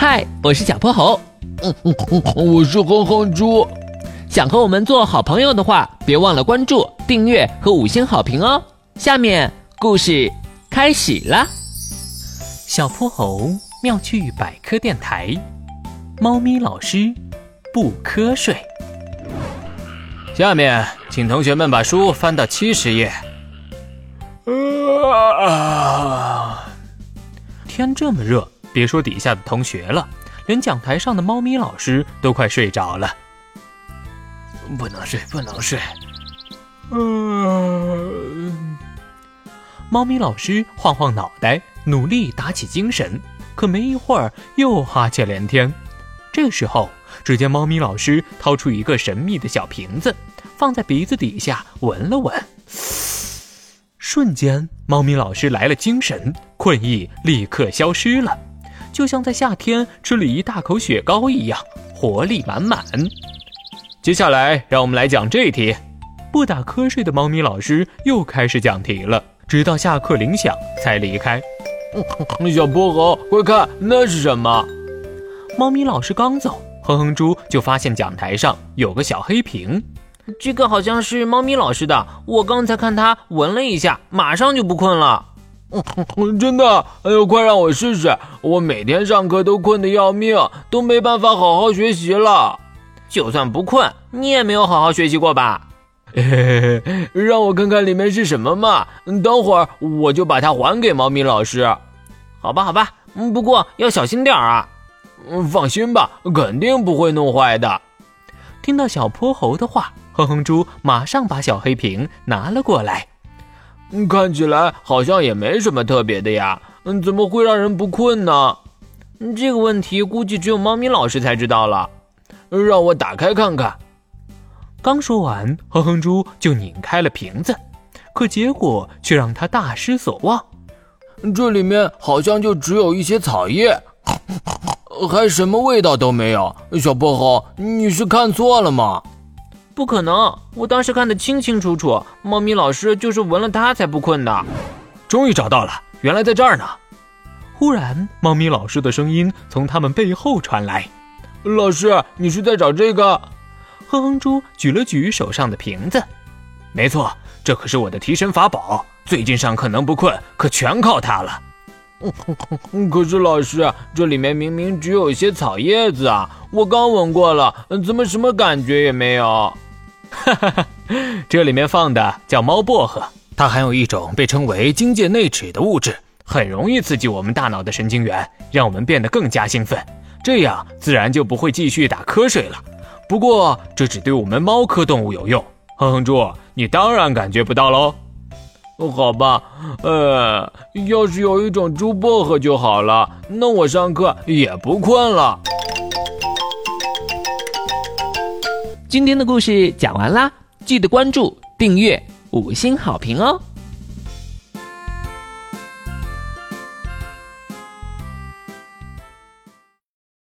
嗨，我是小泼猴。嗯嗯嗯，我是哼哼猪。想和我们做好朋友的话，别忘了关注、订阅和五星好评哦。下面故事开始了。小泼猴妙趣百科电台，猫咪老师不瞌睡。下面，请同学们把书翻到七十页。啊！天这么热，别说底下的同学了，连讲台上的猫咪老师都快睡着了。不能睡，不能睡。嗯。猫咪老师晃晃脑袋，努力打起精神，可没一会儿又哈欠连天。这时候，只见猫咪老师掏出一个神秘的小瓶子，放在鼻子底下闻了闻。瞬间，猫咪老师来了精神，困意立刻消失了，就像在夏天吃了一大口雪糕一样，活力满满。接下来，让我们来讲这一题。不打瞌睡的猫咪老师又开始讲题了，直到下课铃响才离开。小泼猴，快看，那是什么？猫咪老师刚走，哼哼猪就发现讲台上有个小黑瓶。这个好像是猫咪老师的，我刚才看他闻了一下，马上就不困了。嗯真的？哎呦，快让我试试！我每天上课都困得要命，都没办法好好学习了。就算不困，你也没有好好学习过吧？嘿嘿嘿，让我看看里面是什么嘛！等会儿我就把它还给猫咪老师。好吧，好吧，嗯不过要小心点啊。嗯放心吧，肯定不会弄坏的。听到小泼猴的话。哼哼猪马上把小黑瓶拿了过来，看起来好像也没什么特别的呀，嗯，怎么会让人不困呢？这个问题估计只有猫咪老师才知道了。让我打开看看。刚说完，哼哼猪就拧开了瓶子，可结果却让他大失所望。这里面好像就只有一些草叶，还什么味道都没有。小泼猴，你是看错了吗？不可能！我当时看得清清楚楚，猫咪老师就是闻了它才不困的。终于找到了，原来在这儿呢！忽然，猫咪老师的声音从他们背后传来：“老师，你是在找这个？”哼哼猪举了举手上的瓶子：“没错，这可是我的提神法宝，最近上课能不困，可全靠它了。”“ 可是老师，这里面明明只有一些草叶子啊！我刚闻过了，怎么什么感觉也没有？”哈哈哈，这里面放的叫猫薄荷，它含有一种被称为精界内酯的物质，很容易刺激我们大脑的神经元，让我们变得更加兴奋，这样自然就不会继续打瞌睡了。不过这只对我们猫科动物有用，哼哼猪，你当然感觉不到喽。好吧，呃，要是有一种猪薄荷就好了，那我上课也不困了。今天的故事讲完啦，记得关注、订阅、五星好评哦！